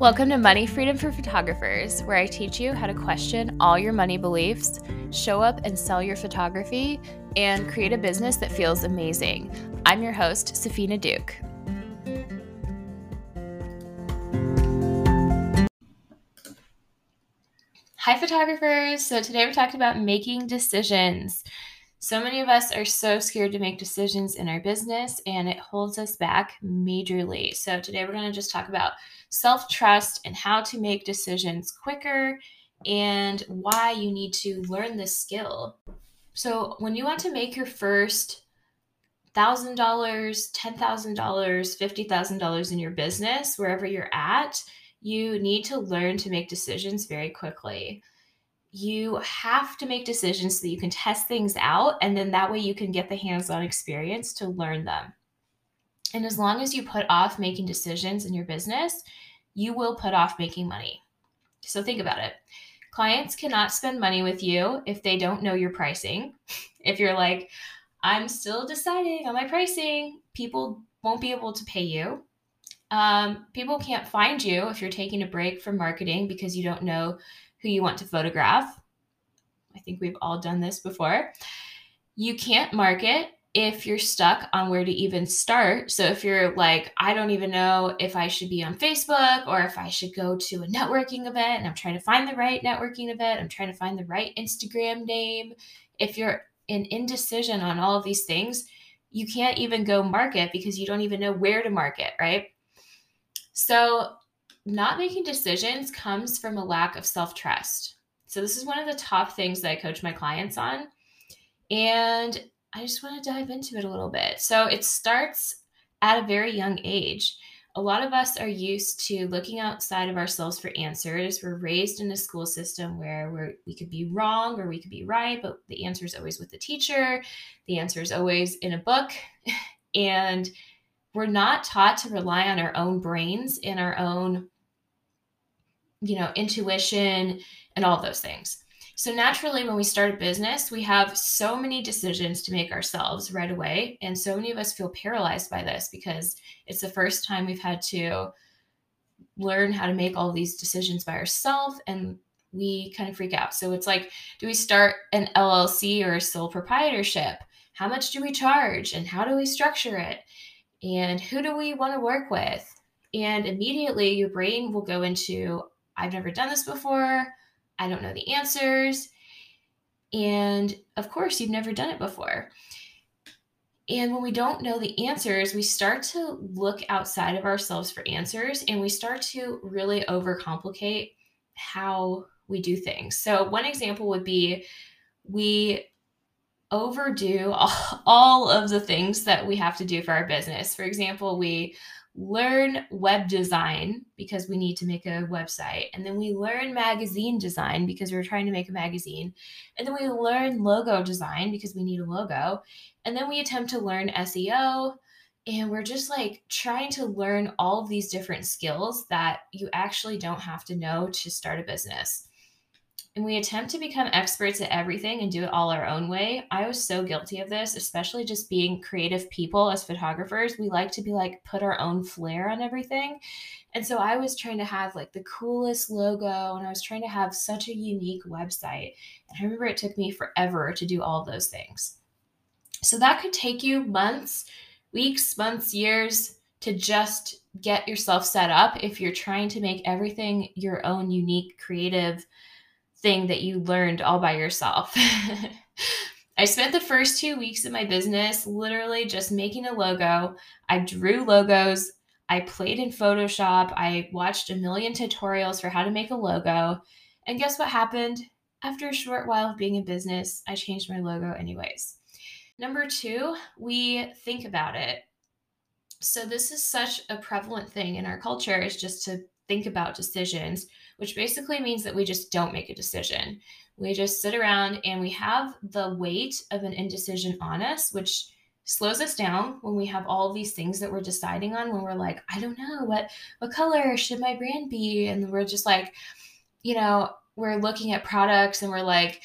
Welcome to Money Freedom for Photographers, where I teach you how to question all your money beliefs, show up and sell your photography, and create a business that feels amazing. I'm your host, Safina Duke. Hi, photographers. So, today we're talking about making decisions. So many of us are so scared to make decisions in our business, and it holds us back majorly. So, today we're going to just talk about self trust and how to make decisions quicker and why you need to learn this skill. So, when you want to make your first $1,000, $10,000, $50,000 in your business, wherever you're at, you need to learn to make decisions very quickly. You have to make decisions so that you can test things out, and then that way you can get the hands on experience to learn them. And as long as you put off making decisions in your business, you will put off making money. So think about it. Clients cannot spend money with you if they don't know your pricing. If you're like, I'm still deciding on my pricing, people won't be able to pay you. Um, people can't find you if you're taking a break from marketing because you don't know who you want to photograph. I think we've all done this before. You can't market if you're stuck on where to even start. So if you're like, I don't even know if I should be on Facebook or if I should go to a networking event and I'm trying to find the right networking event, I'm trying to find the right Instagram name. If you're in indecision on all of these things, you can't even go market because you don't even know where to market, right? So not making decisions comes from a lack of self trust. So, this is one of the top things that I coach my clients on. And I just want to dive into it a little bit. So it starts at a very young age. A lot of us are used to looking outside of ourselves for answers. We're raised in a school system where we're, we could be wrong or we could be right, but the answer is always with the teacher. The answer is always in a book. and we're not taught to rely on our own brains and our own, you know, intuition and all those things. So, naturally, when we start a business, we have so many decisions to make ourselves right away. And so many of us feel paralyzed by this because it's the first time we've had to learn how to make all these decisions by ourselves and we kind of freak out. So, it's like, do we start an LLC or a sole proprietorship? How much do we charge and how do we structure it? And who do we want to work with? And immediately your brain will go into, I've never done this before. I don't know the answers. And of course, you've never done it before. And when we don't know the answers, we start to look outside of ourselves for answers and we start to really overcomplicate how we do things. So, one example would be we overdo all of the things that we have to do for our business. For example, we learn web design because we need to make a website. And then we learn magazine design because we're trying to make a magazine. And then we learn logo design because we need a logo. And then we attempt to learn SEO. And we're just like trying to learn all of these different skills that you actually don't have to know to start a business and we attempt to become experts at everything and do it all our own way. I was so guilty of this, especially just being creative people as photographers. We like to be like put our own flair on everything. And so I was trying to have like the coolest logo and I was trying to have such a unique website. And I remember it took me forever to do all those things. So that could take you months, weeks, months, years to just get yourself set up if you're trying to make everything your own unique creative thing that you learned all by yourself. I spent the first two weeks of my business literally just making a logo. I drew logos. I played in Photoshop. I watched a million tutorials for how to make a logo. And guess what happened? After a short while of being in business, I changed my logo anyways. Number two, we think about it. So, this is such a prevalent thing in our culture is just to think about decisions, which basically means that we just don't make a decision. We just sit around and we have the weight of an indecision on us, which slows us down when we have all these things that we're deciding on when we're like, I don't know what what color should my brand be? And we're just like, you know, we're looking at products and we're like,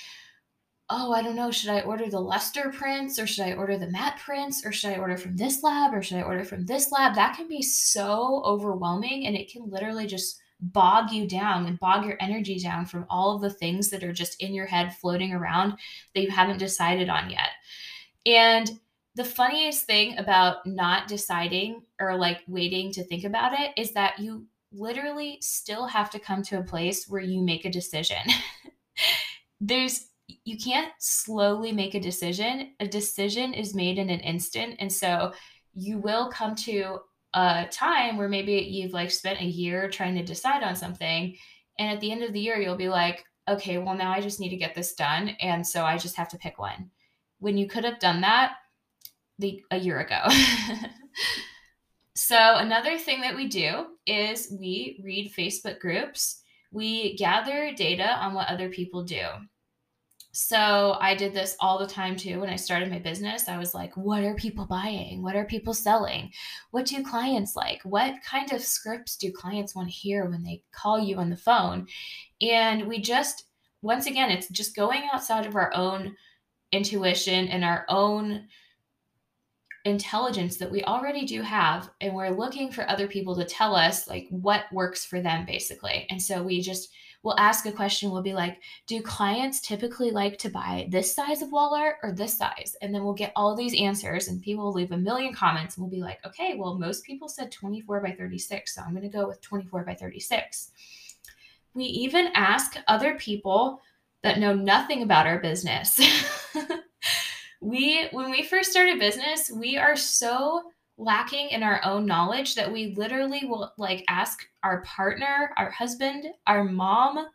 oh, I don't know, should I order the luster prints or should I order the matte prints or should I order from this lab or should I order from this lab? That can be so overwhelming and it can literally just bog you down and bog your energy down from all of the things that are just in your head floating around that you haven't decided on yet. And the funniest thing about not deciding or like waiting to think about it is that you literally still have to come to a place where you make a decision. There's you can't slowly make a decision. A decision is made in an instant. And so you will come to a time where maybe you've like spent a year trying to decide on something. And at the end of the year, you'll be like, okay, well, now I just need to get this done. And so I just have to pick one. When you could have done that the, a year ago. so, another thing that we do is we read Facebook groups, we gather data on what other people do. So I did this all the time too. When I started my business, I was like, what are people buying? What are people selling? What do clients like? What kind of scripts do clients want to hear when they call you on the phone? And we just, once again, it's just going outside of our own intuition and our own intelligence that we already do have and we're looking for other people to tell us like what works for them basically and so we just will ask a question we'll be like do clients typically like to buy this size of wall art or this size? And then we'll get all these answers and people will leave a million comments and we'll be like okay well most people said 24 by 36 so i'm going to go with 24 by 36 we even ask other people that know nothing about our business. We when we first started business we are so lacking in our own knowledge that we literally will like ask our partner our husband our mom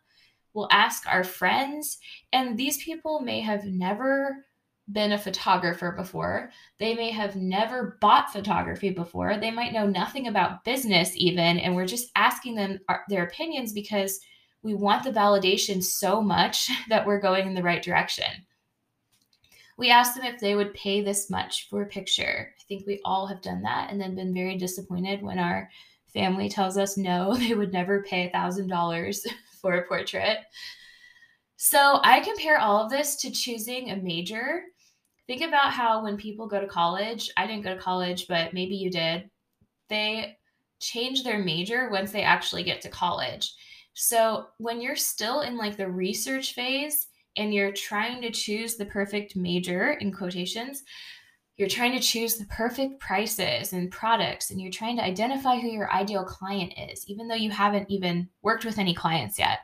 will ask our friends. And these people may have never been a photographer before. They may have never bought photography before. They might know nothing about business even and we're just asking them our, their opinions because we want the validation so much that we're going in the right direction we asked them if they would pay this much for a picture. I think we all have done that and then been very disappointed when our family tells us no, they would never pay a $1,000 for a portrait. So I compare all of this to choosing a major. Think about how when people go to college, I didn't go to college, but maybe you did, they change their major once they actually get to college. So when you're still in like the research phase, and you're trying to choose the perfect major in quotations, you're trying to choose the perfect prices and products and you're trying to identify who your ideal client is, even though you haven't even worked with any clients yet.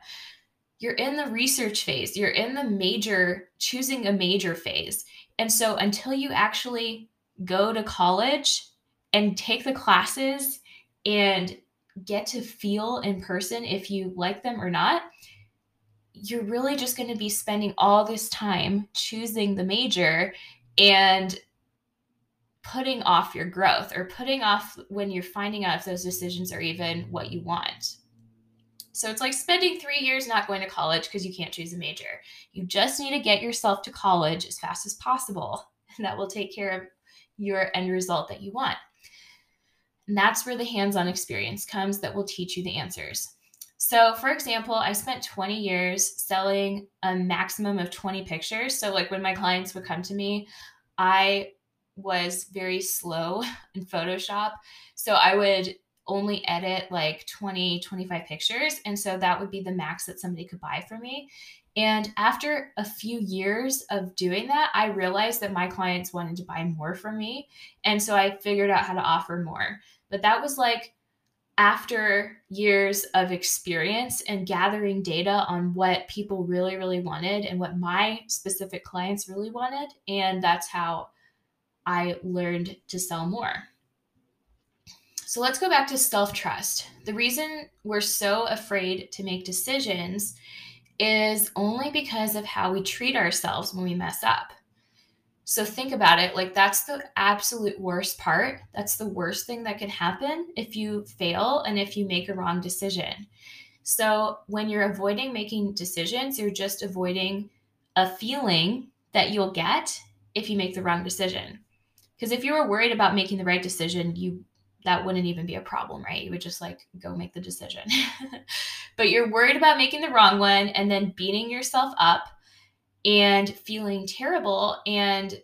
You're in the research phase, you're in the major, choosing a major phase. And so until you actually go to college and take the classes and get to feel in person if you like them or not, you're really just going to be spending all this time choosing the major and putting off your growth or putting off when you're finding out if those decisions are even what you want. So it's like spending three years not going to college because you can't choose a major. You just need to get yourself to college as fast as possible, and that will take care of your end result that you want. And that's where the hands on experience comes that will teach you the answers. So, for example, I spent 20 years selling a maximum of 20 pictures. So, like when my clients would come to me, I was very slow in Photoshop. So, I would only edit like 20, 25 pictures. And so that would be the max that somebody could buy for me. And after a few years of doing that, I realized that my clients wanted to buy more from me. And so I figured out how to offer more. But that was like after years of experience and gathering data on what people really, really wanted and what my specific clients really wanted. And that's how I learned to sell more. So let's go back to self trust. The reason we're so afraid to make decisions is only because of how we treat ourselves when we mess up. So think about it like that's the absolute worst part. That's the worst thing that can happen if you fail and if you make a wrong decision. So when you're avoiding making decisions, you're just avoiding a feeling that you'll get if you make the wrong decision. Because if you were worried about making the right decision, you that wouldn't even be a problem, right? You would just like go make the decision. but you're worried about making the wrong one and then beating yourself up and feeling terrible and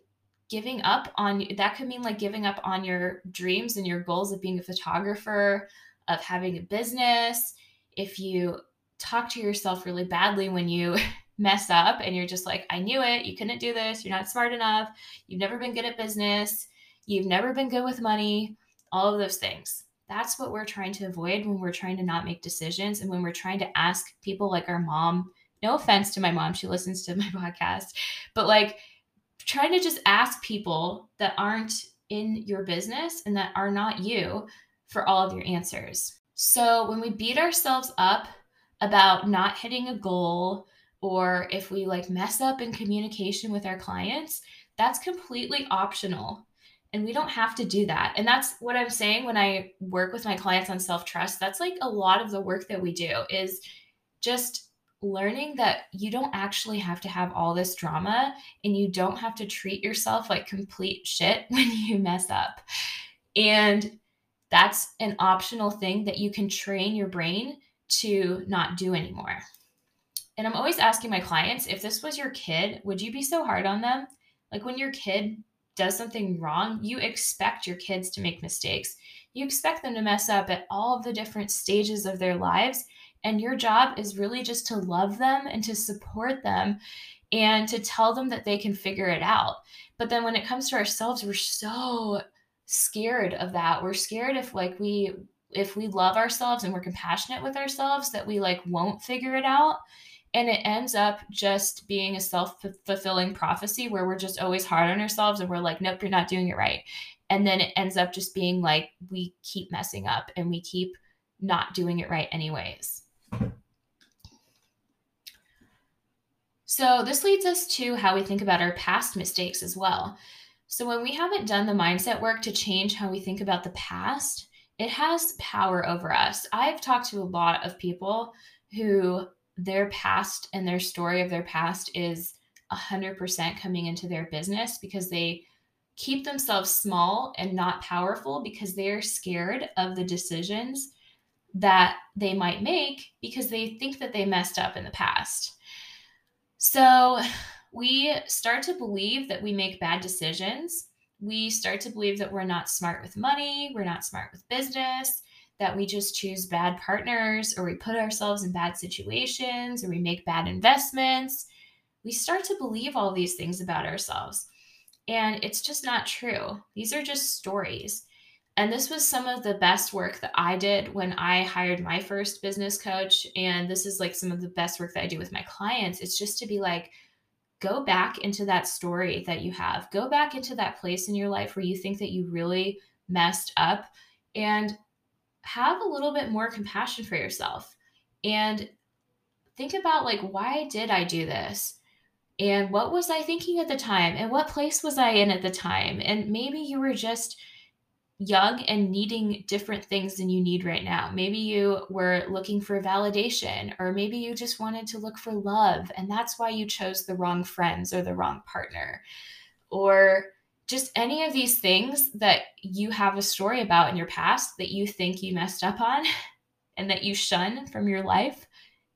giving up on that could mean like giving up on your dreams and your goals of being a photographer, of having a business. if you talk to yourself really badly when you mess up and you're just like, I knew it, you couldn't do this, you're not smart enough, you've never been good at business, you've never been good with money, all of those things. That's what we're trying to avoid when we're trying to not make decisions and when we're trying to ask people like our mom. No offense to my mom, she listens to my podcast, but like trying to just ask people that aren't in your business and that are not you for all of your answers. So when we beat ourselves up about not hitting a goal or if we like mess up in communication with our clients, that's completely optional. And we don't have to do that. And that's what I'm saying when I work with my clients on self trust. That's like a lot of the work that we do is just learning that you don't actually have to have all this drama and you don't have to treat yourself like complete shit when you mess up. And that's an optional thing that you can train your brain to not do anymore. And I'm always asking my clients if this was your kid, would you be so hard on them? Like when your kid does something wrong, you expect your kids to make mistakes. You expect them to mess up at all the different stages of their lives. And your job is really just to love them and to support them and to tell them that they can figure it out. But then when it comes to ourselves, we're so scared of that. We're scared if like we if we love ourselves and we're compassionate with ourselves that we like won't figure it out and it ends up just being a self-fulfilling prophecy where we're just always hard on ourselves and we're like nope you're not doing it right and then it ends up just being like we keep messing up and we keep not doing it right anyways so this leads us to how we think about our past mistakes as well so when we haven't done the mindset work to change how we think about the past it has power over us i've talked to a lot of people who their past and their story of their past is 100% coming into their business because they keep themselves small and not powerful because they're scared of the decisions that they might make because they think that they messed up in the past. So we start to believe that we make bad decisions. We start to believe that we're not smart with money, we're not smart with business, that we just choose bad partners or we put ourselves in bad situations or we make bad investments. We start to believe all these things about ourselves. And it's just not true. These are just stories. And this was some of the best work that I did when I hired my first business coach. And this is like some of the best work that I do with my clients. It's just to be like, go back into that story that you have, go back into that place in your life where you think that you really messed up and have a little bit more compassion for yourself and think about like why did I do this? And what was I thinking at the time? And what place was I in at the time? And maybe you were just young and needing different things than you need right now. Maybe you were looking for validation, or maybe you just wanted to look for love, and that's why you chose the wrong friends or the wrong partner. Or just any of these things that you have a story about in your past that you think you messed up on and that you shun from your life,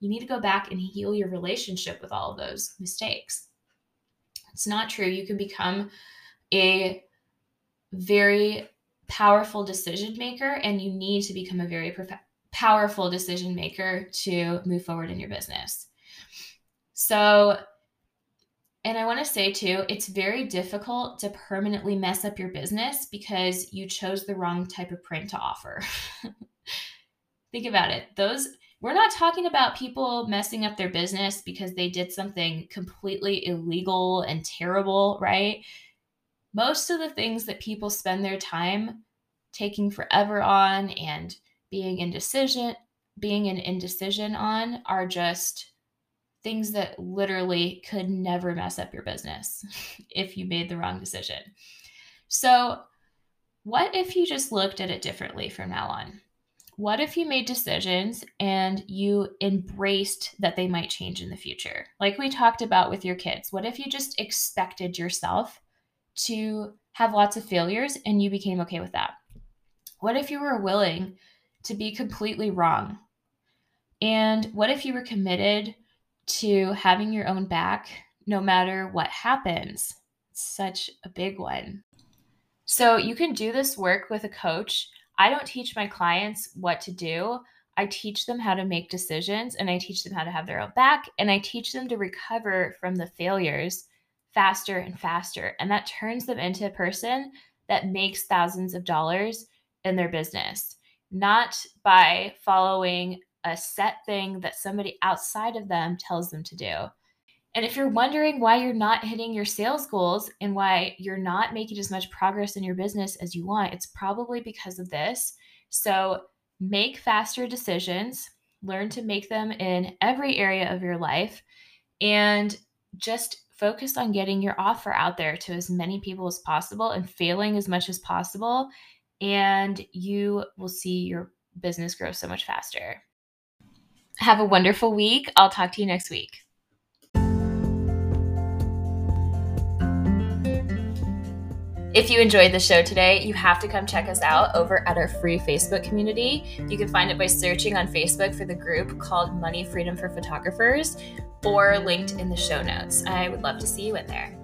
you need to go back and heal your relationship with all of those mistakes. It's not true. You can become a very powerful decision maker, and you need to become a very prof- powerful decision maker to move forward in your business. So, and I want to say too, it's very difficult to permanently mess up your business because you chose the wrong type of print to offer. Think about it. Those we're not talking about people messing up their business because they did something completely illegal and terrible, right? Most of the things that people spend their time taking forever on and being indecision, being an indecision on are just things that literally could never mess up your business if you made the wrong decision. So, what if you just looked at it differently from now on? What if you made decisions and you embraced that they might change in the future? Like we talked about with your kids. What if you just expected yourself to have lots of failures and you became okay with that? What if you were willing to be completely wrong? And what if you were committed to having your own back no matter what happens. such a big one. So you can do this work with a coach. I don't teach my clients what to do. I teach them how to make decisions and I teach them how to have their own back and I teach them to recover from the failures faster and faster. And that turns them into a person that makes thousands of dollars in their business, not by following a set thing that somebody outside of them tells them to do. And if you're wondering why you're not hitting your sales goals and why you're not making as much progress in your business as you want, it's probably because of this. So make faster decisions, learn to make them in every area of your life, and just focus on getting your offer out there to as many people as possible and failing as much as possible. And you will see your business grow so much faster. Have a wonderful week. I'll talk to you next week. If you enjoyed the show today, you have to come check us out over at our free Facebook community. You can find it by searching on Facebook for the group called Money Freedom for Photographers or linked in the show notes. I would love to see you in there.